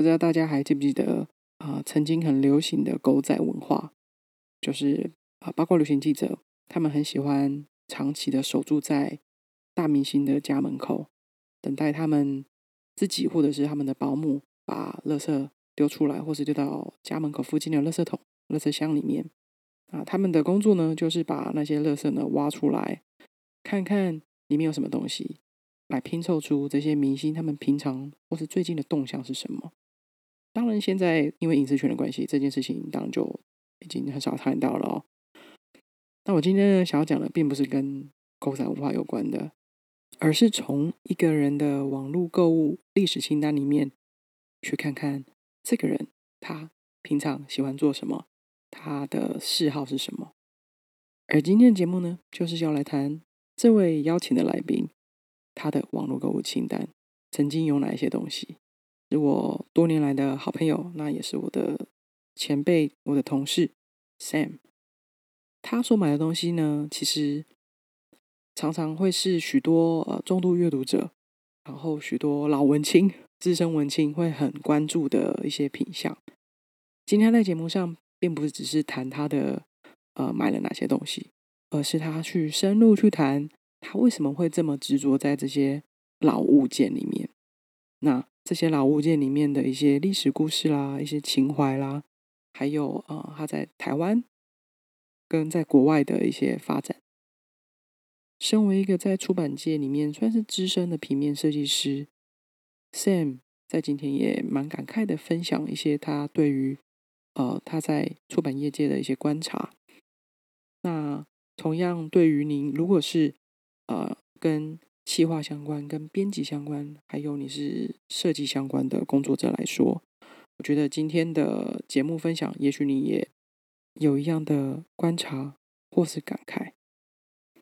不知道大家还记不记得啊？曾经很流行的狗仔文化，就是啊，包括旅行记者，他们很喜欢长期的守住在大明星的家门口，等待他们自己或者是他们的保姆把垃圾丢出来，或是丢到家门口附近的垃圾桶、垃圾箱里面。啊，他们的工作呢，就是把那些垃圾呢挖出来，看看里面有什么东西，来拼凑出这些明星他们平常或是最近的动向是什么。当然，现在因为隐私权的关系，这件事情当然就已经很少看到了哦。那我今天呢，想要讲的并不是跟购物文化有关的，而是从一个人的网络购物历史清单里面去看看这个人他平常喜欢做什么，他的嗜好是什么。而今天的节目呢，就是要来谈这位邀请的来宾他的网络购物清单曾经有哪一些东西。是我多年来的好朋友，那也是我的前辈，我的同事 Sam。他所买的东西呢，其实常常会是许多呃重度阅读者，然后许多老文青、资深文青会很关注的一些品相。今天在节目上，并不是只是谈他的呃买了哪些东西，而是他去深入去谈他为什么会这么执着在这些老物件里面。那这些老物件里面的一些历史故事啦，一些情怀啦，还有呃，他在台湾跟在国外的一些发展。身为一个在出版界里面算是资深的平面设计师，Sam 在今天也蛮感慨的分享一些他对于呃他在出版业界的一些观察。那同样对于您，如果是呃跟企划相关、跟编辑相关，还有你是设计相关的工作者来说，我觉得今天的节目分享，也许你也有一样的观察或是感慨。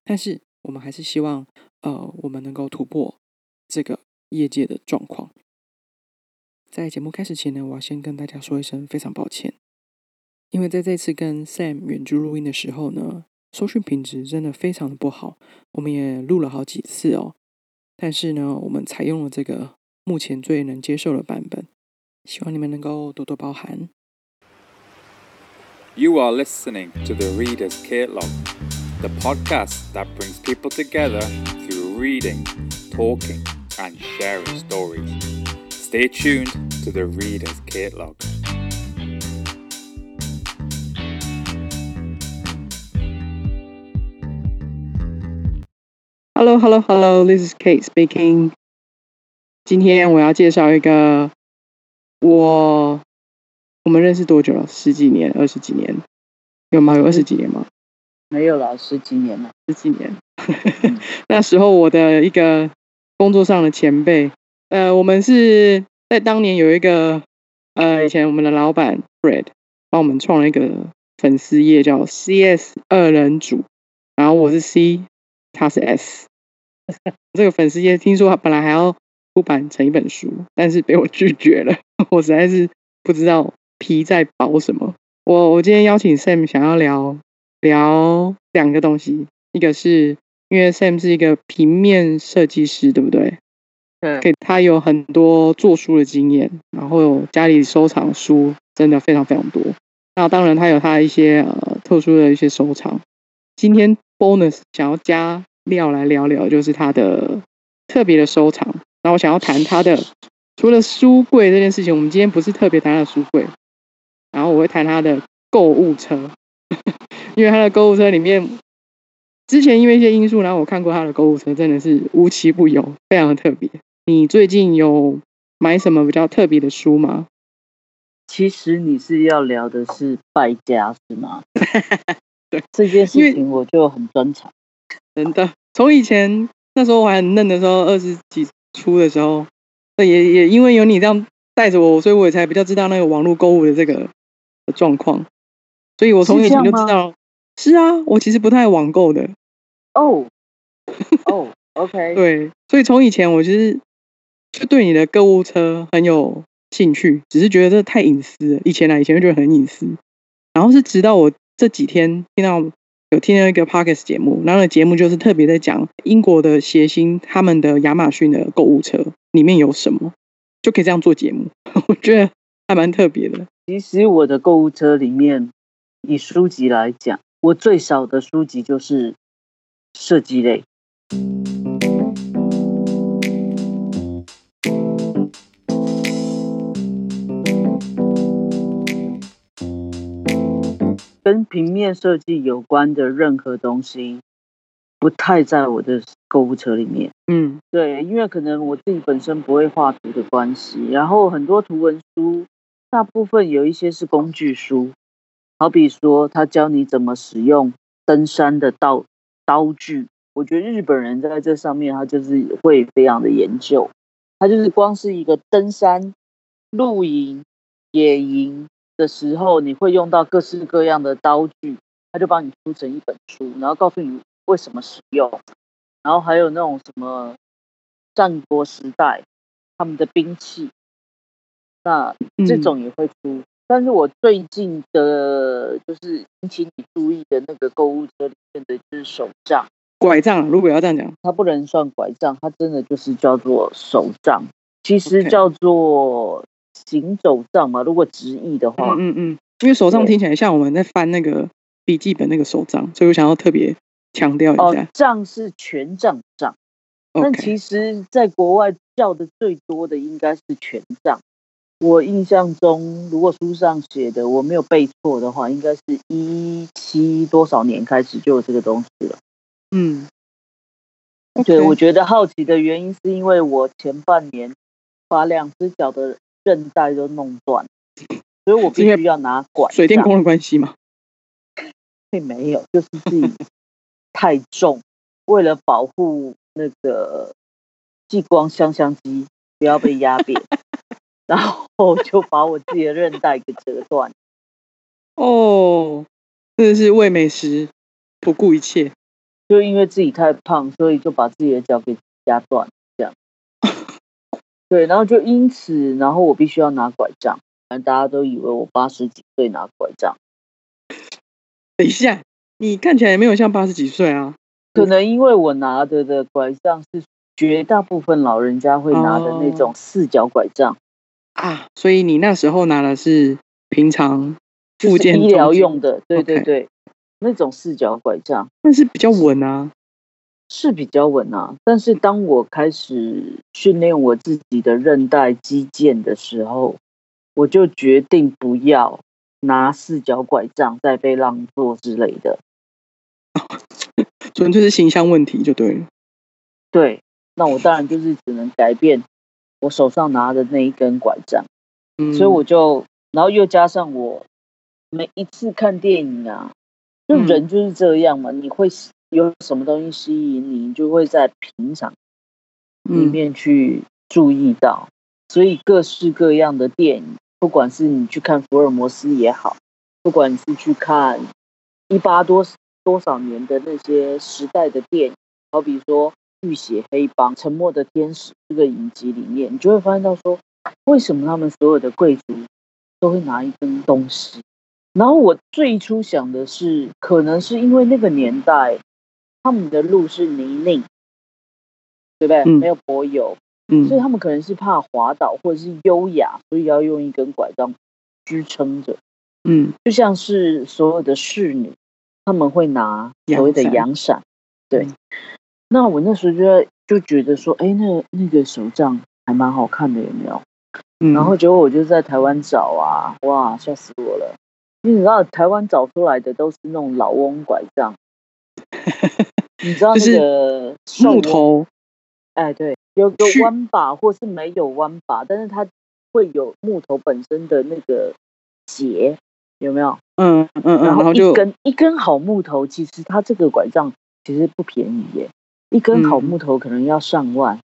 但是我们还是希望，呃，我们能够突破这个业界的状况。在节目开始前呢，我要先跟大家说一声非常抱歉，因为在这次跟 Sam 远距录音的时候呢，收讯品质真的非常的不好，我们也录了好几次哦。但是呢，我们采用了这个目前最能接受的版本，希望你们能够多多包涵。You are listening to the Reader's Catalog, the podcast that brings people together through reading, talking, and sharing stories. Stay tuned to the Reader's Catalog. Hello, hello, hello. This is Kate speaking. 今天我要介绍一个我我们认识多久了？十几年、二十几年？有吗？有二十几年吗？没有了，十几年了，十几年。那时候我的一个工作上的前辈，呃，我们是在当年有一个呃，以前我们的老板 Fred 帮我们创了一个粉丝页，叫 CS 二人组，然后我是 C，他是 S。这个粉丝页听说他本来还要出版成一本书，但是被我拒绝了。我实在是不知道皮在薄什么。我我今天邀请 Sam 想要聊聊两个东西，一个是因为 Sam 是一个平面设计师，对不对？对。给他有很多做书的经验，然后家里收藏书真的非常非常多。那当然他有他一些呃特殊的一些收藏。今天 bonus 想要加。料来聊聊，就是他的特别的收藏。然后我想要谈他的除了书柜这件事情，我们今天不是特别谈他的书柜，然后我会谈他的购物车，因为他的购物车里面，之前因为一些因素，然后我看过他的购物车，真的是无奇不有，非常的特别。你最近有买什么比较特别的书吗？其实你是要聊的是败家是吗？对，这件事情我就很专长。真的，从以前那时候我还很嫩的时候，二十几出的时候，也也因为有你这样带着我，所以我也才比较知道那个网络购物的这个状况。所以我从以前就知道，是啊，我其实不太网购的。哦，哦，OK，对，所以从以前我其实就对你的购物车很有兴趣，只是觉得这太隐私了。以前啊，以前就觉得很隐私，然后是直到我这几天听到。有听到一个 podcast 节目，然后节目就是特别在讲英国的谐星他们的亚马逊的购物车里面有什么。就可以这样做节目，我觉得还蛮特别的。其实我的购物车里面，以书籍来讲，我最少的书籍就是设计类。跟平面设计有关的任何东西，不太在我的购物车里面。嗯对，因为可能我自己本身不会画图的关系，然后很多图文书，大部分有一些是工具书，好比说他教你怎么使用登山的道刀具。我觉得日本人在这上面，他就是会非常的研究，他就是光是一个登山、露营、野营的时候，你会用到各式各样的刀具，他就帮你出成一本书，然后告诉你为什么使用。然后还有那种什么战国时代他们的兵器，那这嗯种也会出。但是我最近的，就是引起你注意的那个购物车里面的就是手杖，拐杖，如果要这样讲，它不能算拐杖，它真的就是叫做手杖，其实叫做行走杖嘛。如果直译的话，嗯嗯嗯，因为手杖对听起来像我们在翻那个笔记本那个手杖，所以我想要特别强调一哦下。，杖是权杖杖。但其实，在国外叫的最多的应该是权杖。我印象中，如果书上写的我没有背错的话，应该是一七多少年开始就有这个东西了。嗯，对我觉得好奇的原因是因为我前半年把两只脚的韧带都弄断，所以我必须要拿管。水电工的关系嘛。并没有，就是自己太重，为了保护那个激光香香机不要被压扁，然后就把我自己的韧带给折断。哦，真的是为美食不顾一切。就因为自己太胖，所以就把自己的脚给压断。对，然后就因此，然后我必须要拿拐杖，反正大家都以为我八十几岁拿拐杖，等一下，你看起来也没有像八十几岁啊。可能因为我拿的的拐杖是绝大部分老人家会拿的那种四脚拐杖。啊，所以你那时候拿的是平常就是附件医疗用的，对对对那种四脚拐杖但是比较稳啊。是比较稳啊。但是当我开始训练我自己的韧带肌腱的时候，我就决定不要拿四脚拐杖再被让座之类的。纯粹是形象问题就对了。对，那我当然就是只能改变我手上拿的那一根拐杖，嗯，所以我就，然后又加上我每一次看电影啊，就嗯人就是这样嘛，你会有什么东西吸引你，你就会在平常里嗯面去注意到，所以各式各样的电影，不管是你去看福尔摩斯也好，不管是去看一八多多少年的那些时代的电影，好比说《浴血黑帮》《沉默的天使》这个影集里面，你就会发现到说，为什么他们所有的贵族都会拿一根东西？然后我最初想的是，可能是因为那个年代他们的路是泥泞，对不对？嗯没有柏油，所以嗯他们可能是怕滑倒或者是优雅，所以要用一根拐杖支撑着，嗯就像是所有的侍女，他们会拿所谓的阳伞。对嗯，那我那时候就在就觉得说，哎，那那个手杖还蛮好看的，有没有？嗯，然后结果我就在台湾找啊，哇，吓死我了！因为你知道台湾找出来的都是那种老翁拐杖，你知道那就是个木头，哎，对，有个弯把，或是没有弯把，但是它会有木头本身的那个结，有没有？嗯嗯嗯，然后一根一根好木头，其实它这个拐杖其实不便宜耶，一根好嗯木头可能要上万。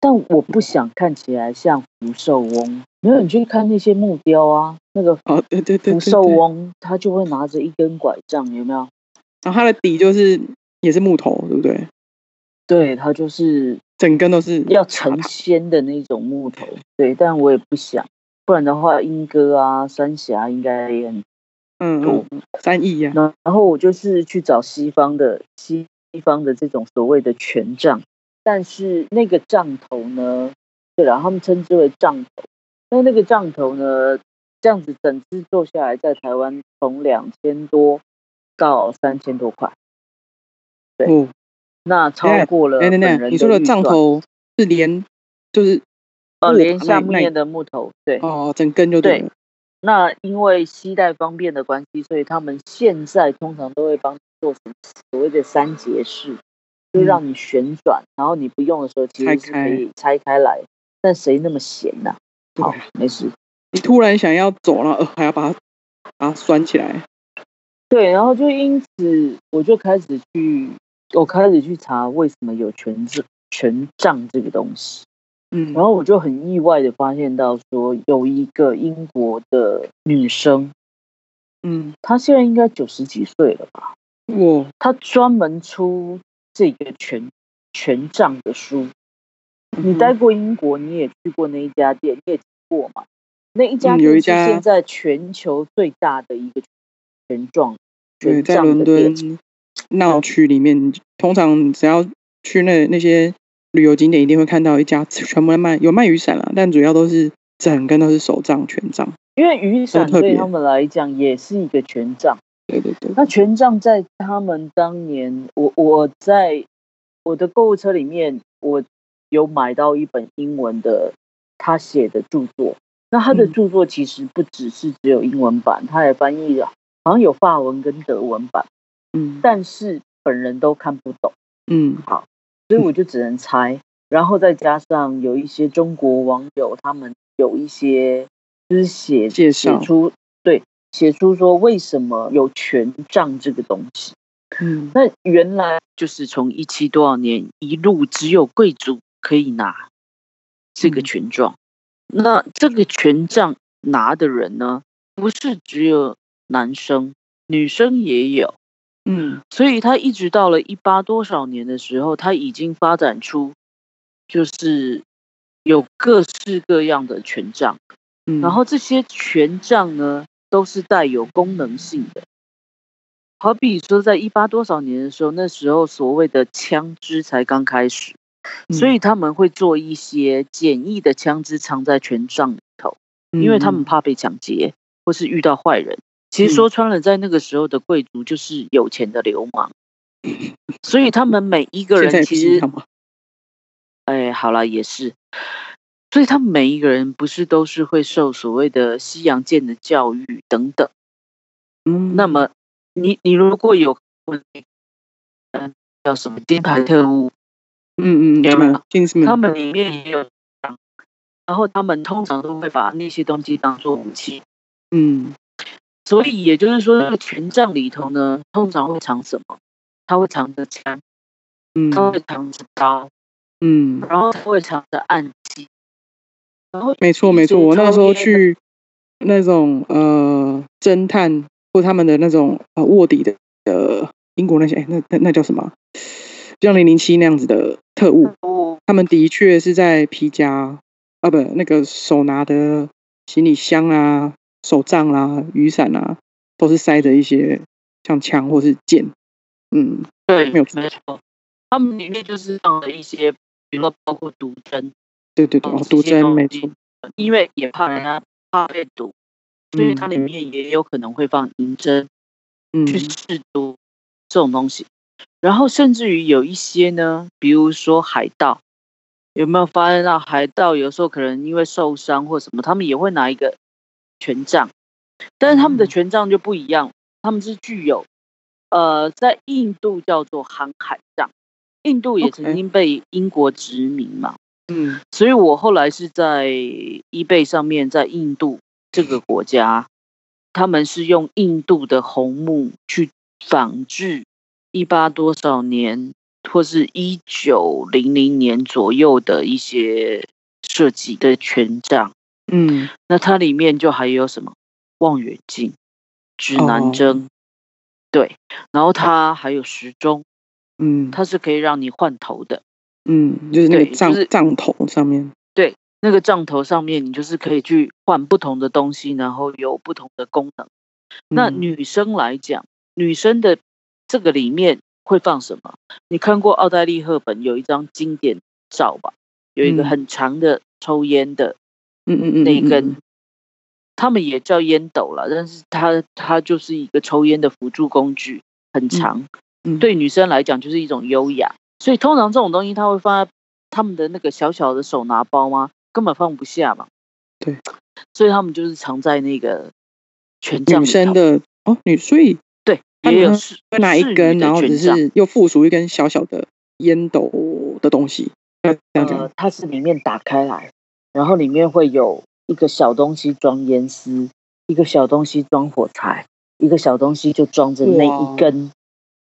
但我不想看起来像福寿翁，没有你去看那些木雕啊，那个哦对对对，福寿翁他就会拿着一根拐杖，有没有？然后它的底就是也是木头，对不对？对，它就是整根都是要成仙的那种木头，对，但我也不想，不然的话，莺歌啊、三峡应该也很嗯多嗯三亿呀，然然后我就是去找西方的西西方的这种所谓的权杖，但是那个杖头呢，对了，他们称之为杖头。那那个杖头呢，这样子整只做下来，在台湾从两千多到三千多块。对，哦，那超过了哎，等等，你说的杖头是连，就是呃，连下面的木头，对。哦，整根就对了。那因为携带方便的关系，所以他们现在通常都会帮你做成所谓的三节式，就嗯让你旋转，然后你不用的时候其拆实是可以拆开来。但谁那么闲呐、好没事。你突然想要走了，呃，还要把它把它拴起来。对，然后就因此我就开始去，我开始去查为什么有权杖权杖这个东西。嗯，然后我就很意外的发现到说，有一个英国的女生，嗯，她现在应该九十几岁了吧？我她专门出这个权权杖的书。你嗯待过英国，你也去过那一家店，你也听过嘛？那一家嗯有店是一家现在全球最大的一个权状对，权在伦杖的店。敦闹区里面，通常只要去那那些旅游景点，一定会看到一家全部在卖，有卖雨伞啦，但主要都是整根都是手杖、权杖。因为雨伞对他们来讲也是一个权杖。对对对，那权杖在他们当年，我我在我的购物车里面，我有买到一本英文的他写的著作。那他的嗯著作其实不只是只有英文版，他也翻译了，好像有法文跟德文版，嗯但是本人都看不懂，嗯好所以我就只能猜。然后再加上有一些中国网友，他们有一些就是写写出对写出说为什么有权杖这个东西。嗯那原来就是从一七多少年一路只有贵族可以拿这个嗯权杖。那这个权杖拿的人呢，不是只有男生，女生也有。嗯所以他一直到了一八多少年的时候，他已经发展出就是有各式各样的权杖。嗯，然后这些权杖呢，都是带有功能性的。好比说，在一八多少年的时候，那时候所谓的枪支才刚开始，所以他们会做一些简易的枪支藏在权杖里头，因为他们嗯怕被抢劫或是遇到坏人。其实说穿了，在那个时候的贵族就是有钱的流氓，所以他们每一个人其实？哎，好了，也是。所以他们每一个人不是都是会受所谓的西洋剑的教育等等。嗯，那么你你如果有问，嗯，叫什么金牌特务，嗯嗯，他们里面也有，然后他们通常都会把那些东西当做武器。嗯所以也就是说，那个权杖里头呢，通常会藏什么？它会藏着枪，它嗯会藏着刀，嗯，然后它会藏着暗器，然后没错没错，我那个时候去那种呃侦探或他们的那种呃卧底的呃英国那些哎那那那叫什么？像零零七那样子的特务，哦他们的确是在皮夹啊不那个手拿的行李箱啊、手杖啦、雨伞啊，都是塞着一些像枪或是剑。嗯对，没有错没错，他们里面就是放了一些，比如说包括毒针，对对对，哦，毒针没错。因为也怕人家怕被毒，所以嗯它里面也有可能会放银针嗯去试毒这种东西。然后甚至于有一些呢，比如说海盗，有没有发现到海盗有时候可能因为受伤或什么，他们也会拿一个权杖，但是他们的嗯权杖就不一样，他们是具有呃，在印度叫做航海杖，印度也曾经被英国殖民嘛，嗯所以我后来是在 eBay 上面，在印度这个国家，他们是用印度的红木去仿制一八多少年或是一九零零年左右的一些设计的权杖。嗯那它里面就还有什么望远镜、指南哦针，对，然后它还有时钟，嗯它是可以让你换头的。嗯，就是那对个帐就是杖头上面。对那个帐头上面，你就是可以去换不同的东西，然后有不同的功能。那嗯女生来讲，女生的这个里面会放什么？你看过奥黛丽·赫本有一张经典照吧？有一个嗯很长的抽烟的嗯嗯嗯，那一根，嗯他们也叫烟斗了，但是它它就是一个抽烟的辅助工具，很长。嗯对女生来讲就是一种优雅，所以通常这种东西他会放在他们的那个小小的手拿包吗？根本放不下嘛。对，所以他们就是藏在那个权杖女生的哦，女所以对，他们也有侍会拿一根，然后只是又附属一根小小的烟斗的东西，呃，它是里面打开来，然后里面会有一个小东西装烟丝，一个小东西装火柴，一个小东西就装着那一根，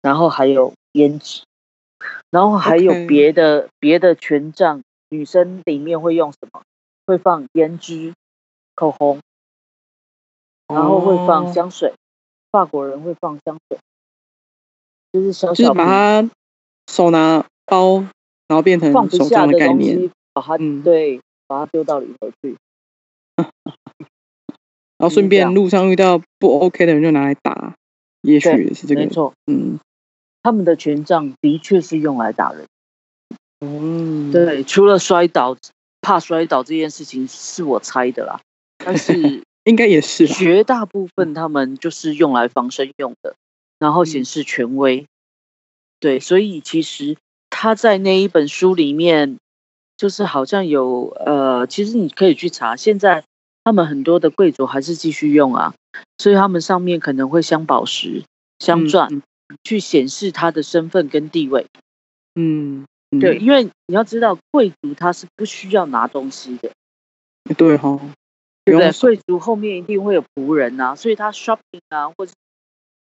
然后还有胭脂，然后还有别的别的权杖。女生里面会用什么？会放胭脂、口红，然后会放哦香水。法国人会放香水，就是小就是小把它手拿包，然后变成放不下的东概念。西，把它、嗯对，把它丢到里头去。然后顺便路上遇到不 OK 的人就拿来打，也许也是这个，没错，嗯他们的权杖的确是用来打人。嗯，对，除了摔倒，怕摔倒这件事情是我猜的啦，但是 应该也是啦，绝大部分他们就是用来防身用的，然后显示权威。对，所以其实他在那一本书里面，就是好像有呃，其实你可以去查，现在他们很多的贵族还是继续用啊，所以他们上面可能会镶宝石、镶钻，嗯去显示他的身份跟地位。嗯，嗯对，因为你要知道，贵族他是不需要拿东西的，对哈，对不对？贵族后面一定会有仆人啊，所以他 shopping 啊，或者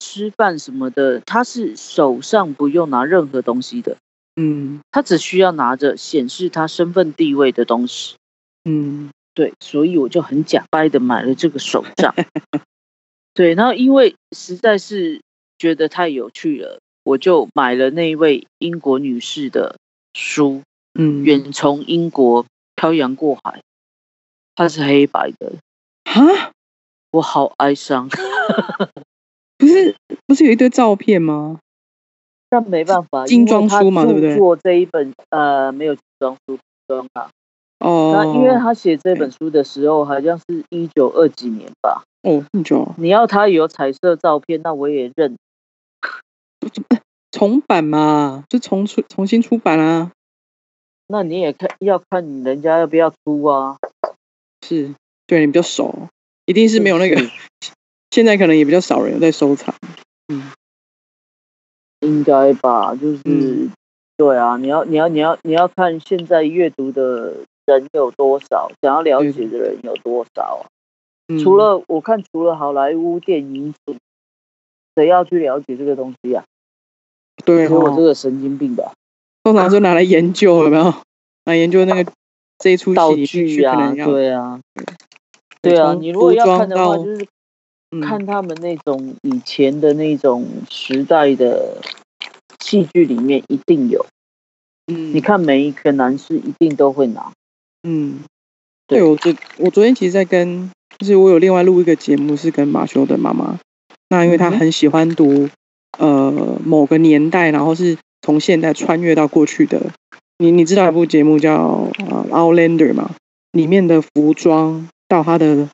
吃饭什么的，他是手上不用拿任何东西的，嗯。他只需要拿着显示他身份地位的东西。嗯。对，所以我就很假掰的买了这个手杖。对，然后因为实在是觉得太有趣了，我就买了那一位英国女士的书，嗯，远从英国漂洋过海，它是黑白的，哈，我好哀伤，不是不是有一堆照片吗？但没办法，精装书嘛对不对做这一本呃没有精装书，精装啊。哦，那因为他写这本书的时候，好像是一九二几年吧。哦，很久你要他有彩色照片，那我也认。重版嘛，就重出重新出版啊，那你也看要看人家要不要出啊？是对你比较熟，一定是没有那个，现在可能也比较少人有在收藏，应该吧，就是、嗯对啊，你要你要你要你要看现在阅读的人有多少，想要了解的人有多少啊？嗯除了我看，除了好莱坞电影组，谁要去了解这个东西啊？对我这哦，个神经病吧？通常就拿来研究有没有？来研究那个这一出道戏具啊，对啊，对啊，你如果装要看的话，到就是嗯看他们那种以前的那种时代的戏剧里面一定有。嗯你看每一个男士一定都会拿。嗯，对对我昨我昨天其实在跟，就是我有另外录一个节目是跟马修的妈妈，那因为她嗯哼很喜欢读呃某个年代，然后是从现代穿越到过去的。你你知道有部节目叫呃《Outlander》吗？里面的服装到他的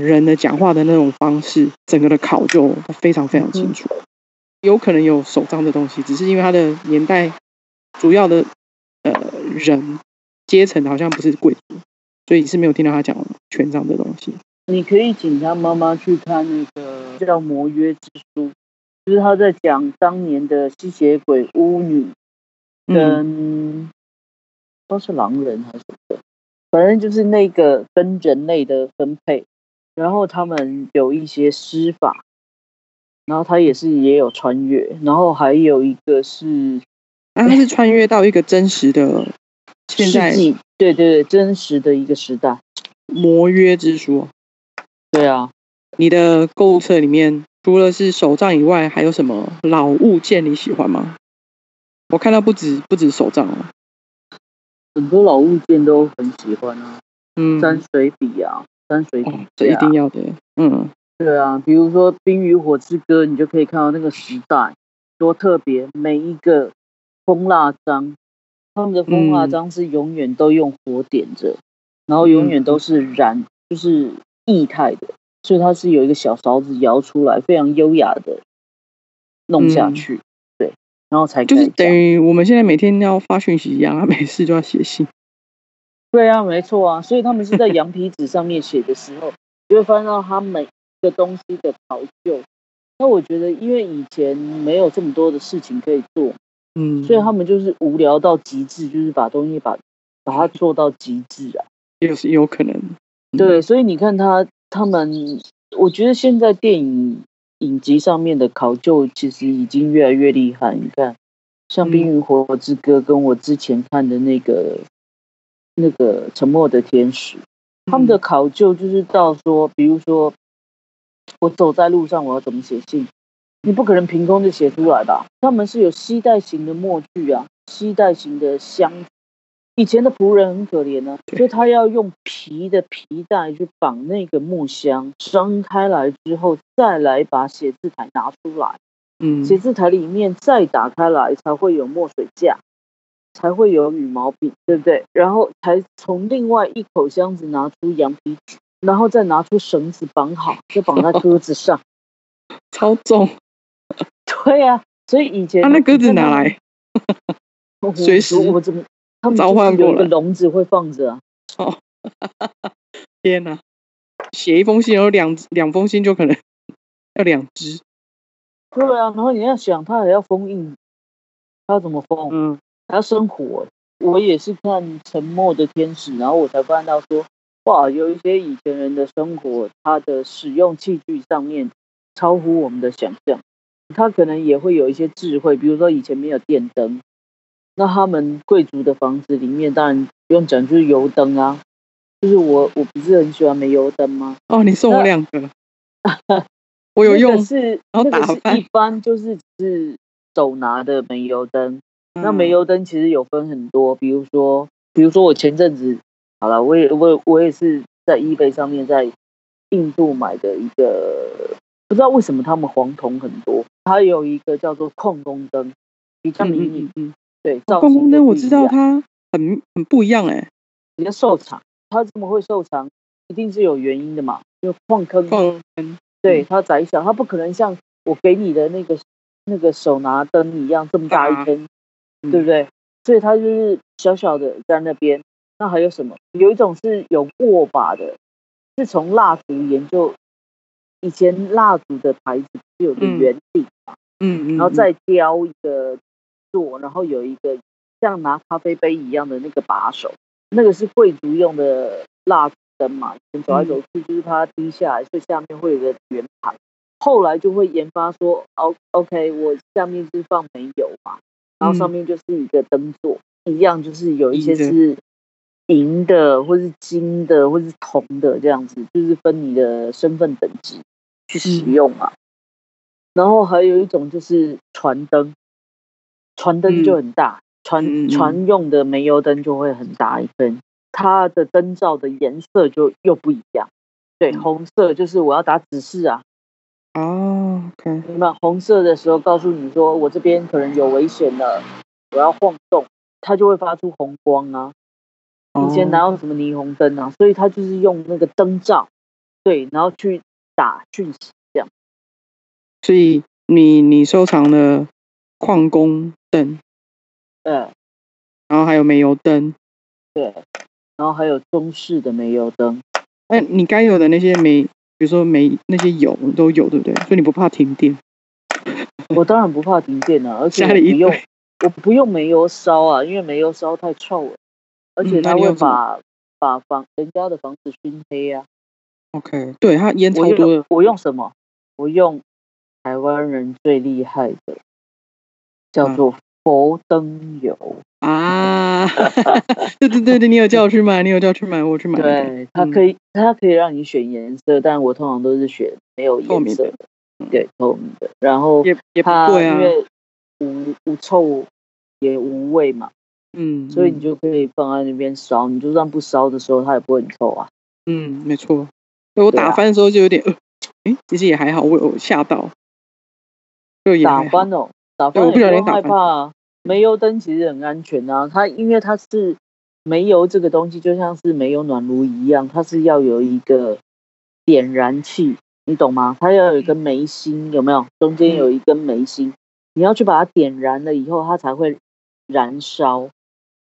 呃人的讲话的那种方式，整个的考究非常非常清楚。有可能有手杖的东西，只是因为他的年代主要的呃人阶层好像不是贵族，所以是没有听到他讲权杖的东西。你可以请他妈妈去看那个叫《魔约之书》，就是他在讲当年的吸血鬼巫女嗯跟、都是狼人还是什么的，反正就是那个跟人类的分配，然后他们有一些施法，然后他也是也有穿越，然后还有一个是啊，他是穿越到一个真实的现在对对对，真实的一个时代，魔约之书。对啊，你的购物车里面除了是手杖以外，还有什么老物件你喜欢吗？我看到不止不止手杖哦，很多老物件都很喜欢啊，嗯，山水笔啊，山水这一定要的，嗯。对啊，比如说《冰与火之歌》，你就可以看到那个时代多特别，每一个蜂蜡章，他们的蜂蜡嗯章是永远都用火点着，然后永远都是燃，就是液态的，所以它是有一个小勺子摇出来，非常优雅的弄下去，对，然后才就是等于我们现在每天要发讯息一样，他，没事就要写信。对啊，没错啊，所以他们是在羊皮纸上面写的时候，就会发现到他每一个东西的考究。那我觉得，因为以前没有这么多的事情可以做，嗯，所以他们就是无聊到极致，就是把东西把把它做到极致啊。也是有可能。嗯对，所以你看他他们，我觉得现在电影影集上面的考究其实已经越来越厉害。你看，像《冰与火之歌》跟我之前看的那个那个《沉默的天使》，他们的考究就是到说，比如说我走在路上，我要怎么写信？你不可能凭空就写出来吧？他们是有吸带型的墨具啊，吸带型的箱。以前的仆人很可怜呢、对所以他要用皮的皮带去绑那个木箱，张开来之后，再来把写字台拿出来，嗯，写字台里面再打开来，才会有墨水架，才会有羽毛笔，对不对？然后才从另外一口箱子拿出羊皮纸，然后再拿出绳子绑好，就绑在鸽子上。超重，对呀、所以以前他那鸽子你看他们哪来？我 随时我我怎么？他们召唤过来笼子会放着啊。哦天哪！写一封信，然后两两封信就可能要两只。对啊，然后你要想，他还要封印，他要怎么封？嗯，还要生活。我也是看《沉默的天使》，然后我才发现到说，哇，有一些以前人的生活，他的使用器具上面超乎我们的想象。他可能也会有一些智慧，比如说以前没有电灯，那他们贵族的房子里面当然不用讲，就是油灯啊。就是我我不是很喜欢煤油灯吗？哦，你送我两个，我有那用个。是然后那个打翻是一般就是只是手拿的煤油灯。那嗯。煤油灯其实有分很多，比如说，比如说我前阵子，好了，我也我我也是在 eBay 上面在印度买的一个，不知道为什么他们黄铜很多，它有一个叫做矿工灯，比较嗯迷你，嗯嗯。嗯，对，造矿工灯我知道它很很不一样哎，比较瘦长，它这么会瘦长，一定是有原因的嘛，就矿坑矿坑。对它窄小，它不可能像我给你的那个那个手拿灯一样这么大一大根，嗯对不对？所以它就是小小的在那边。那还有什么？有一种是有握把的，是从蜡烛研究，以前蜡烛的牌子是有个嗯圆顶嘛，嗯嗯，然后再雕一个座，然后有一个像拿咖啡杯一样的那个把手，那个是贵族用的蜡烛灯嘛，以前走来走去就是它低下来，所以下面会有个圆盘。后来就会研发说，O OK，我下面是放煤油嘛，然后上嗯。面就是一个灯座，一样就是有一些是银的，或是金的，或是铜的这样子，就是分你的身份等级去使嗯。用嘛。然后还有一种就是船灯，船灯就很大，船船用的煤油灯就会很大一根，它的灯罩的颜色就又不一样。对，嗯。红色就是我要打指示啊，哦，OK，那红色的时候告诉你说我这边可能有危险了，我要晃动，它就会发出红光啊。以前哪哦有什么霓虹灯啊，所以它就是用那个灯罩，对，然后去打讯息这样。所以你你收藏了矿工灯，嗯然后还有煤油灯，对，然后还有中式的煤油灯，哎，你该有的那些煤，比如说煤那些油都有，对不对？所以你不怕停电？我当然不怕停电了、而且不用，我不用煤油烧啊，因为煤油烧太臭了，而且它会把把房人家的房子熏黑啊。OK，对，它烟我超多我用什么？我用台湾人最厉害的，叫嗯做佛灯油。啊！对对对对，你有叫我去买，你有叫我去买，我去买。对，它嗯可以，它可以让你选颜色，但我通常都是选没有颜色的，对，透明的。然后也也不它贵啊，因为无无臭也无味嘛，嗯，所以你嗯就可以放在那边烧。你就算不烧的时候，它也不会很臭啊。嗯，没错。所以我打翻的时候就有点，呃，哎，其实也还好，我有吓到，就也打。翻哦，打翻我不小心打翻。煤油灯其实很安全啊，它因为它是煤油这个东西就像是煤油暖炉一样，它是要有一个点燃器，你懂吗？它要有一根煤芯，有没有？中间有一根煤芯，你要去把它点燃了以后，它才会燃烧。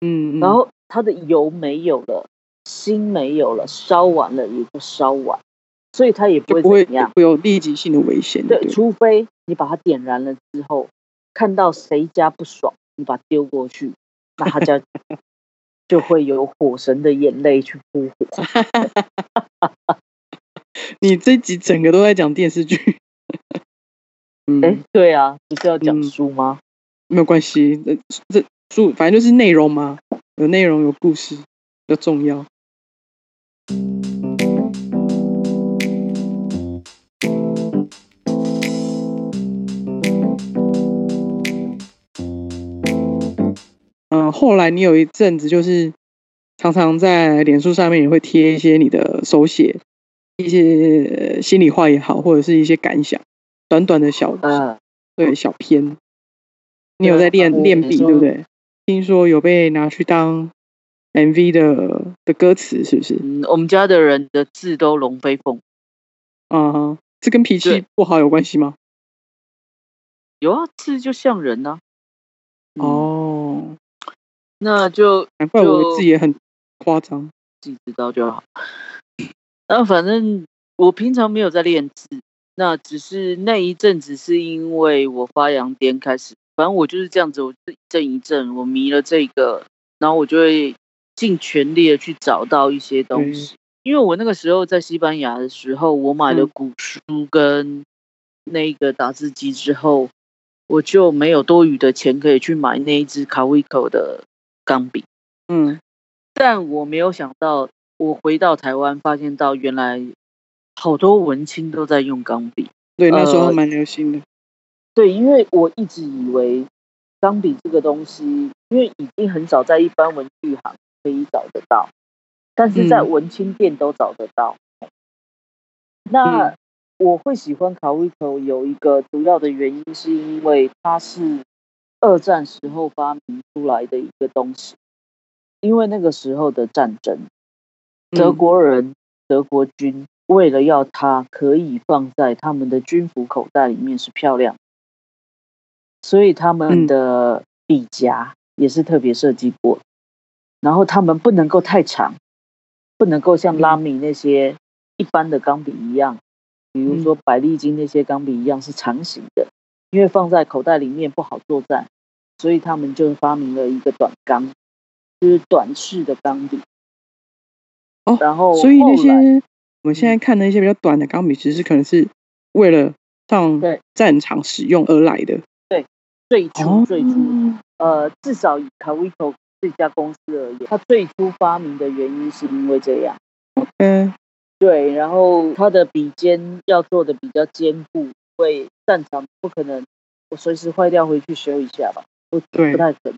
嗯，嗯然后它的油没有了，芯没有了，烧完了也就烧完，所以它也不会怎样。会有立即性的危险。对，对，除非你把它点燃了之后，看到谁家不爽，你把它丢过去，那他家 就会有火神的眼泪去扑火。你这集整个都在讲电视剧。嗯，哎、对啊，不是要讲嗯书吗？没有关系，这这书反正就是内容嘛，有内容有故事比较重要。嗯，后来你有一阵子就是常常在脸书上面也会贴一些你的手写一些呃心里话也好，或者是一些感想，短短的小嗯，对小篇，你有在练我练笔，对不对？听说有被拿去当 MV 的的歌词，是不是？嗯，我们家的人的字都龙飞凤，啊、哈，这跟脾气不好有关系吗？有啊，字就像人呐、嗯，哦，那就难怪我的就字也很夸张。自己知道就好。那反正我平常没有在练字，那只是那一阵子是因为我发扬癫开始，反正我就是这样子，我是一阵一阵，我迷了这个，然后我就会尽全力的去找到一些东西。因为我那个时候在西班牙的时候，我买了嗯古书跟那个打字机之后，我就没有多余的钱可以去买那一只卡威口的钢笔。嗯，但我没有想到，我回到台湾，发现到原来好多文青都在用钢笔。对，那时候呃蛮流行的。对，因为我一直以为钢笔这个东西，因为已经很少在一般文具行可以找得到，但是在嗯文青店都找得到。那嗯我会喜欢卡威口有一个主要的原因，是因为它是二战时候发明出来的一个东西，因为那个时候的战争。德嗯国人、德国军为了要它可以放在他们的军服口袋里面是漂亮，所以他们嗯的笔夹也是特别设计过。然后他们不能够太长，不能够像拉米那些一般的钢笔一样，比如说百利金那些钢笔一样是长形的，因为放在口袋里面不好作战，所以他们就发明了一个短钢，就是短式的钢笔。哦然后所以那些我们现在看的一些比较短的钢笔，其实可能是为了上对战场使用而来的。对最初哦，最初，呃，至少以卡威头这家公司而言，它最初发明的原因是因为这样。嗯对，然后它的笔尖要做的比较坚固，因为战场不可能我随时坏掉回去修一下吧，不对不太可能。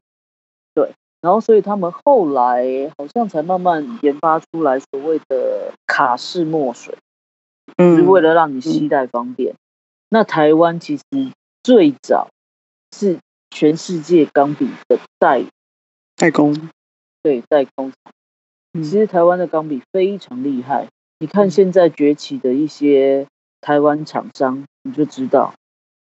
对，然后所以他们后来好像才慢慢研发出来所谓的卡式墨水，是嗯，为了让你携带方便。那台湾其实最早是全世界钢笔的代代工。对代工厂。嗯其实台湾的钢笔非常厉害，你看现在崛起的一些台湾厂商，你就知道，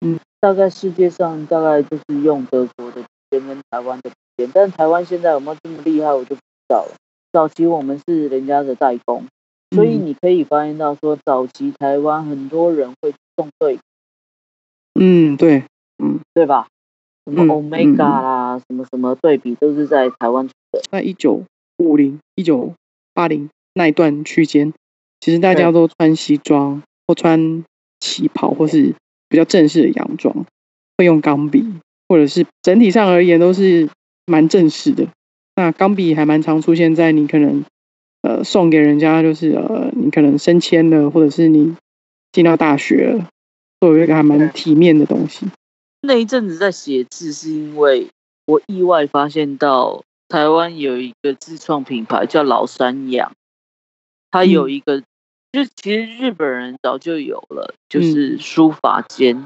嗯，大概世界上大概就是用德国的笔尖跟台湾的笔尖，但台湾现在有没有这么厉害，我就不知道了。早期我们是人家的代工，所以嗯你可以发现到说，早期台湾很多人会送对嗯，对，嗯对吧？什么嗯 Omega 啦，什么什么对比都是在台湾出的。在一九五零、一九八零那一段区间，其实大家都穿西装或穿旗袍，或是比较正式的洋装，会用钢笔，或者是整体上而言都是蛮正式的。那钢笔还蛮常出现在你可能呃送给人家，就是呃你可能升迁了，或者是你进到大学了，作为一个还蛮对体面的东西。那一阵子在写字，是因为我意外发现到台湾有一个自创品牌叫老山羊，它有嗯一个，就其实日本人早就有了，就嗯是书法间，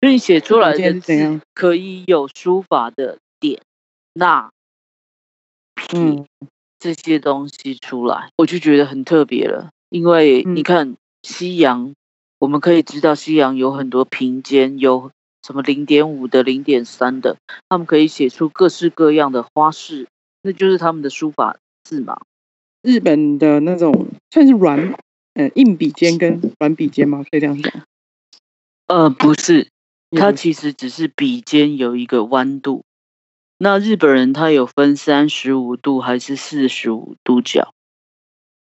就你写出来的字可以有书法的点、捺、撇这些东西出来，我就觉得很特别了。因为你看西洋，我们可以知道西洋有很多平间，有什么零点五的、零点三的，他们可以写出各式各样的花式，那就是他们的书法字嘛。日本的那种算是软，呃，硬笔尖跟软笔尖吗？可以这样讲？呃，不是，它其实只是笔尖有一个弯度。那日本人他有分三十五度还是四十五度角？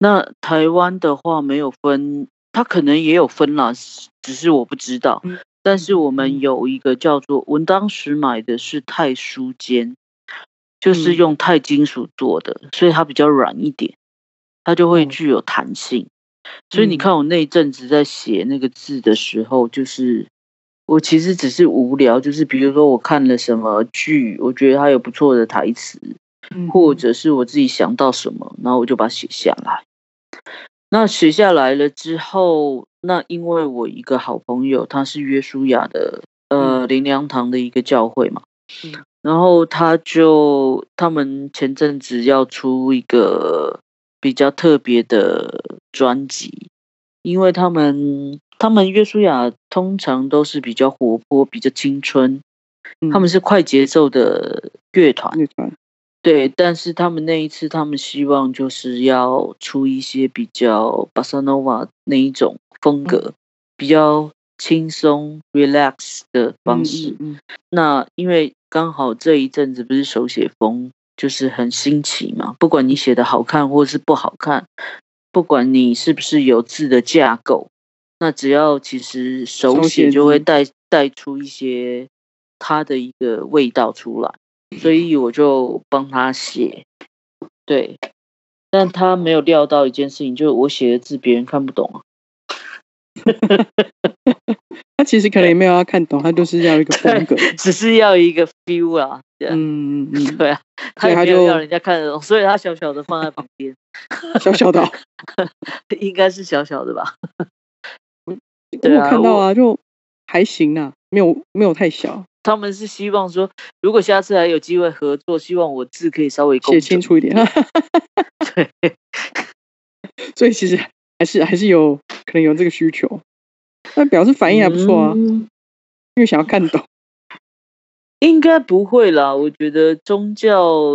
那台湾的话没有分，他可能也有分啦，只是我不知道。但是我们有一个叫做，我当时买的是钛书尖，就是用钛金属做的，所以它比较软一点，它就会具有弹性。所以你看我那一阵子在写那个字的时候，就是。我其实只是无聊，就是比如说我看了什么剧，我觉得它有不错的台词，或者是我自己想到什么，然后我就把它写下来。那写下来了之后，那因为我一个好朋友，他是约书亚的，呃，林良堂的一个教会嘛，然后他就他们前阵子要出一个比较特别的专辑，因为他们。他们约书亚通常都是比较活泼、比较青春，他们是快节奏的乐团。乐团对，但是他们那一次，他们希望就是要出一些比较巴萨诺瓦那一种风格，比较轻松、relax 的方式。那因为刚好这一阵子不是手写风就是很新奇嘛，不管你写的好看或是不好看，不管你是不是有字的架构。那只要其实手写就会带带出一些它的一个味道出来，所以我就帮他写，对，但他没有料到一件事情，就是我写的字别人看不懂啊。他其实可能也没有要看懂，他就是要一个风格，只是要一个 feel 啊。嗯嗯嗯，对啊，他也没有要人家看得懂，所以他小小的放在旁边，小小的，应该是小小的吧。我有看到啊，就还行啊，没有没有太小。他们是希望说，如果下次还有机会合作，希望我字可以稍微写清楚一点。对，所以其实还是还是有可能有这个需求，那表示反应还不错啊，因为想要看懂。应该不会啦，我觉得宗教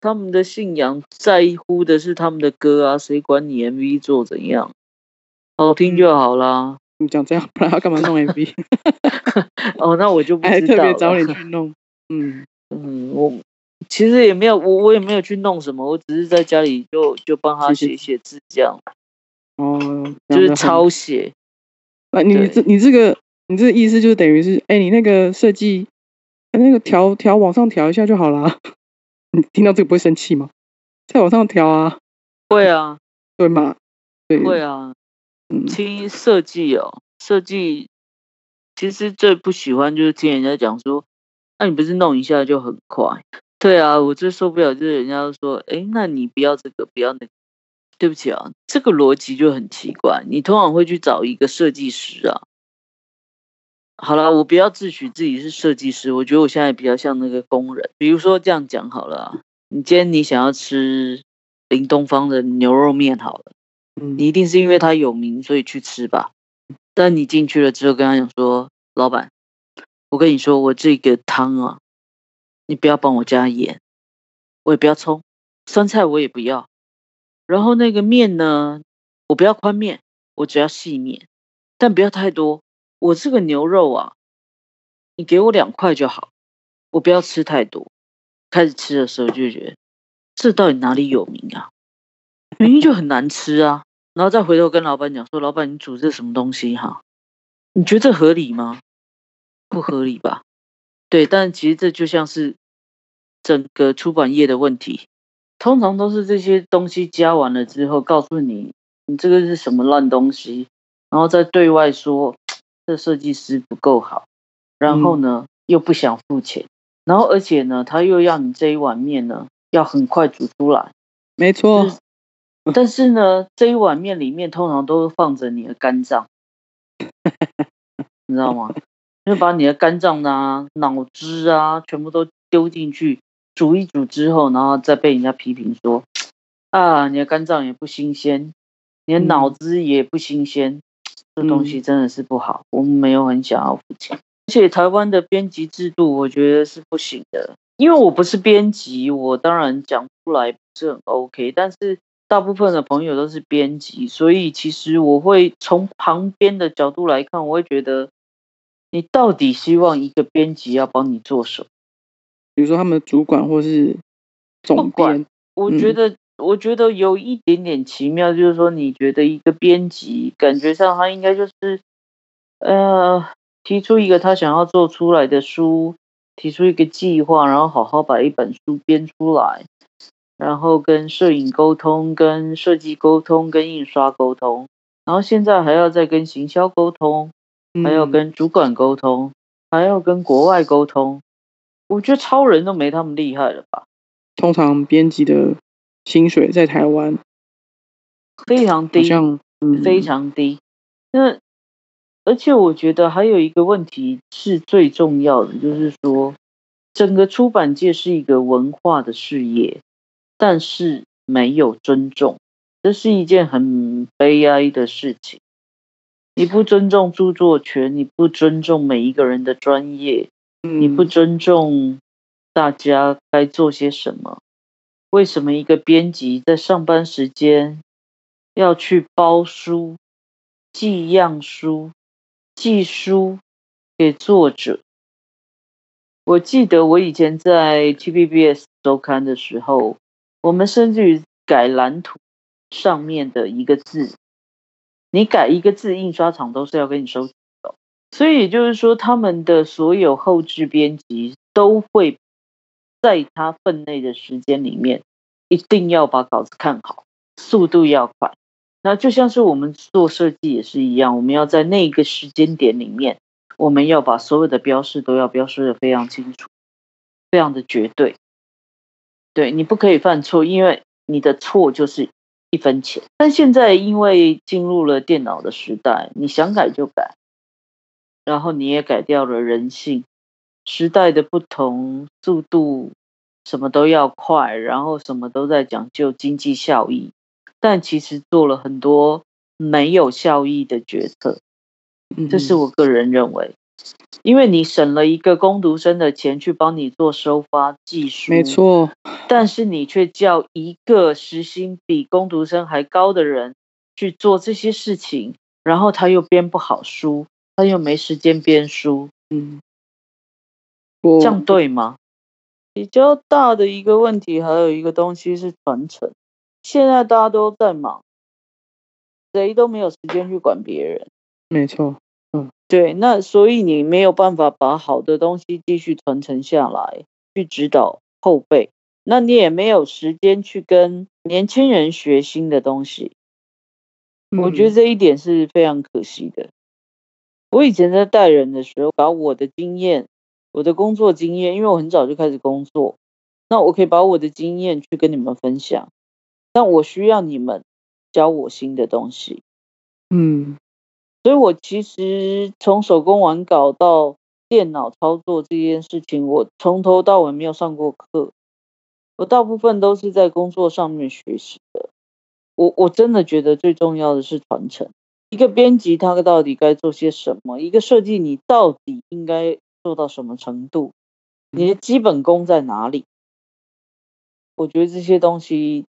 他们的信仰在乎的是他们的歌啊，谁管你 MV 做怎样，好听就好啦。你讲这样，不然要干嘛弄 MV？哦，那我就不知道还特别找你去弄。嗯 嗯，我其实也没有，我我也没有去弄什么，我只是在家里就就帮他写写字这样。哦，就是抄写。啊，你这你这个你这个意思就是等于是，哎，你那个设计那个调调往上调一下就好了。你听到这个不会生气吗？再往上调啊。会啊。对吗？对。会啊。听设计哦，设计其实最不喜欢就是听人家讲说，那你不是弄一下就很快？对啊，我最受不了就是人家说，哎，那你不要这个，不要那个。对不起啊，这个逻辑就很奇怪。你通常会去找一个设计师啊。好了，我不要自诩自己是设计师，我觉得我现在比较像那个工人。比如说这样讲好了，你今天你想要吃林东方的牛肉面好了。你一定是因为他有名，所以去吃吧。但你进去了之后，跟他讲说：“老板，我跟你说，我这个汤啊，你不要帮我加盐，我也不要葱，酸菜我也不要。然后那个面呢，我不要宽面，我只要细面，但不要太多。我这个牛肉啊，你给我两块就好，我不要吃太多。开始吃的时候就觉得，这到底哪里有名啊？明明就很难吃啊！”然后再回头跟老板讲说：“老板，你煮这什么东西哈？你觉得这合理吗？不合理吧？对，但其实这就像是整个出版业的问题，通常都是这些东西加完了之后，告诉你你这个是什么烂东西，然后再对外说这设计师不够好，然后呢又不想付钱，然后而且呢他又要你这一碗面呢要很快煮出来，没错。”但是呢，这一碗面里面通常都放着你的肝脏，你知道吗？就把你的肝脏啊、脑汁啊全部都丢进去煮一煮之后，然后再被人家批评说，啊，你的肝脏也不新鲜，你的脑子也不新鲜，这东西真的是不好，我们没有很想要付钱。而且台湾的编辑制度，我觉得是不行的，因为我不是编辑，我当然讲出来不是很 OK，但是大部分的朋友都是编辑，所以其实我会从旁边的角度来看，我会觉得。你到底希望一个编辑要帮你做什么？比如说他们的主管或是总编？我觉得，我觉得有一点点奇妙，就是说，你觉得一个编辑感觉上他应该就是，呃，提出一个他想要做出来的书，提出一个计划，然后好好把一本书编出来，然后跟摄影沟通，跟设计沟通，跟印刷沟通，然后现在还要再跟行销沟通。还要跟主管沟通，还要跟国外沟通，我觉得超人都没他们厉害了吧？通常编辑的薪水在台湾非常低，非常低。那而且我觉得还有一个问题是最重要的，就是说整个出版界是一个文化的事业，但是没有尊重，这是一件很悲哀的事情。你不尊重著作权，你不尊重每一个人的专业，你不尊重大家该做些什么？为什么一个编辑在上班时间要去包书、寄样书、寄书给作者？我记得我以前在 TVBS 周刊的时候，我们甚至于改蓝图上面的一个字。你改一个字，印刷厂都是要跟你收的，所以也就是说，他们的所有后置编辑都会在他分内的时间里面，一定要把稿子看好，速度要快。那就像是我们做设计也是一样，我们要在那个时间点里面，我们要把所有的标示都要标示的非常清楚，非常的绝对。对你不可以犯错，因为你的错就是。一分钱，但现在因为进入了电脑的时代，你想改就改，然后你也改掉了人性。时代的不同，速度什么都要快，然后什么都在讲究经济效益，但其实做了很多没有效益的决策。这是我个人认为。因为你省了一个工读生的钱去帮你做收发技术，没错，但是你却叫一个时薪比工读生还高的人去做这些事情，然后他又编不好书，他又没时间编书，嗯，这样对吗？比较大的一个问题，还有一个东西是传承。现在大家都在忙，谁都没有时间去管别人，没错。嗯对，那所以你没有办法把好的东西继续传承下来，去指导后辈，那你也没有时间去跟年轻人学新的东西。我觉得这一点是非常可惜的。我以前在带人的时候，把我的经验、我的工作经验，因为我很早就开始工作，那我可以把我的经验去跟你们分享，但我需要你们教我新的东西。嗯。所以，我其实从手工完稿到电脑操作这件事情，我从头到尾没有上过课，我大部分都是在工作上面学习的。我我真的觉得最重要的是传承。一个编辑他到底该做些什么？一个设计你到底应该做到什么程度？你的基本功在哪里？我觉得这些东西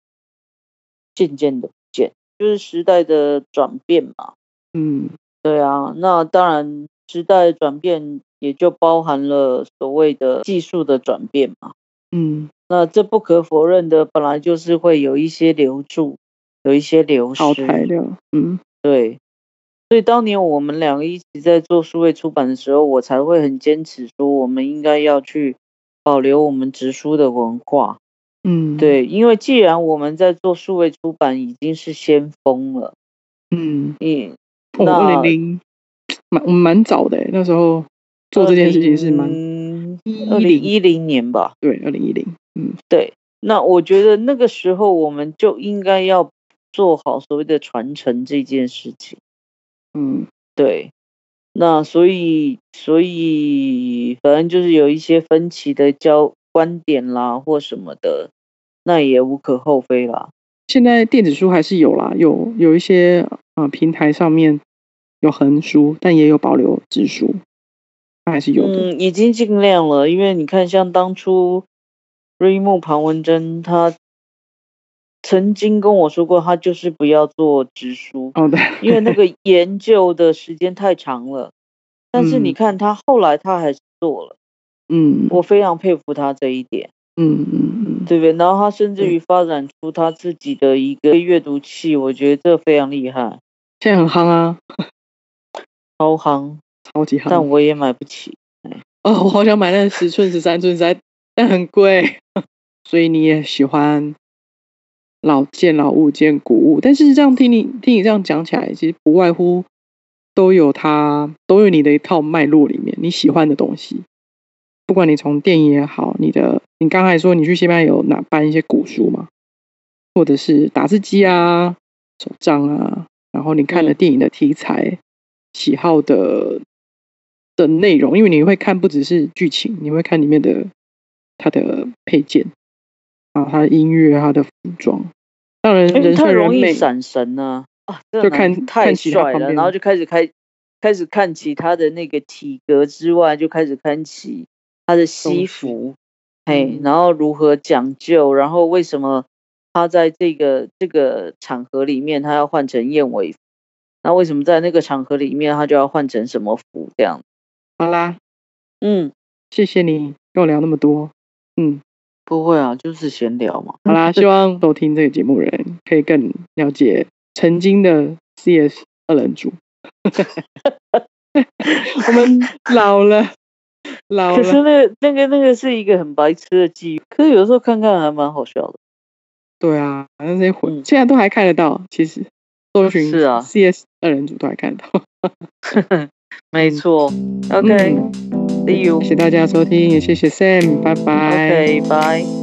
渐渐的不见，就是时代的转变嘛。嗯。对啊，那当然，时代转变也就包含了所谓的技术的转变嘛。嗯，那这不可否认的，本来就是会有一些留住，有一些流失。淘汰掉。嗯，对。所以当年我们两个一起在做数位出版的时候，我才会很坚持说，我们应该要去保留我们直书的文化。嗯，对，因为既然我们在做数位出版已经是先锋了。嗯，你。二零零蛮蛮早的，那时候做这件事情是蛮二零一零年吧？对，二零一零。嗯，对。那我觉得那个时候我们就应该要做好所谓的传承这件事情。嗯，对。那所以，所以反正就是有一些分歧的交观点啦或什么的，那也无可厚非啦。现在电子书还是有啦，有有一些呃平台上面有横书，但也有保留纸书，还是有的。嗯，已经尽量了，因为你看，像当初瑞木庞文珍他曾经跟我说过，他就是不要做直书，哦，对，因为那个 研究的时间太长了。但是你嗯看他后来他还是做了，嗯我非常佩服他这一点，嗯嗯嗯，对不对？然后他甚至对于发展出他自己的一个阅读器，我觉得这非常厉害，现在很夯啊，超夯，超级夯。但我也买不起。哦，我好想买那个十寸、十三寸，实在但很贵。所以你也喜欢老件、老物件、古物，但是这样听你听你这样讲起来，其实不外乎都有它，都有你的一套脉络里面你喜欢的东西。不管你从电影也好，你的你刚才说你去西班牙有哪搬一些古书嘛，或者是打字机啊、手账啊，然后你看的嗯。电影的题材、喜好的的内容，因为你会看不只是剧情，你会看里面的它的配件啊、它的音乐、他的服装，让人人太容易。闪神呢、啊，这就看太帅了，然后就开始开开始看起他的那个体格之外，就开始看起他的西西服，嘿嗯，然后如何讲究，然后为什么他在这个这个场合里面他要换成燕尾服，那为什么在那个场合里面他就要换成什么服这样？好啦，嗯，谢谢你跟我聊那么多。嗯，不会啊，就是闲聊嘛。好啦，希望收听这个节目的人可以更了解曾经的 CS 二人组。我们老了，老了可是，那个那个那个是一个很白痴的记忆，可是有时候看看还蛮好笑的。对啊，反正这些回、嗯现在都还看得到。其实搜寻是啊 CS 二人组都还看得到。没错嗯 you。谢谢大家收听，也谢谢 Sam，拜拜。OK，拜。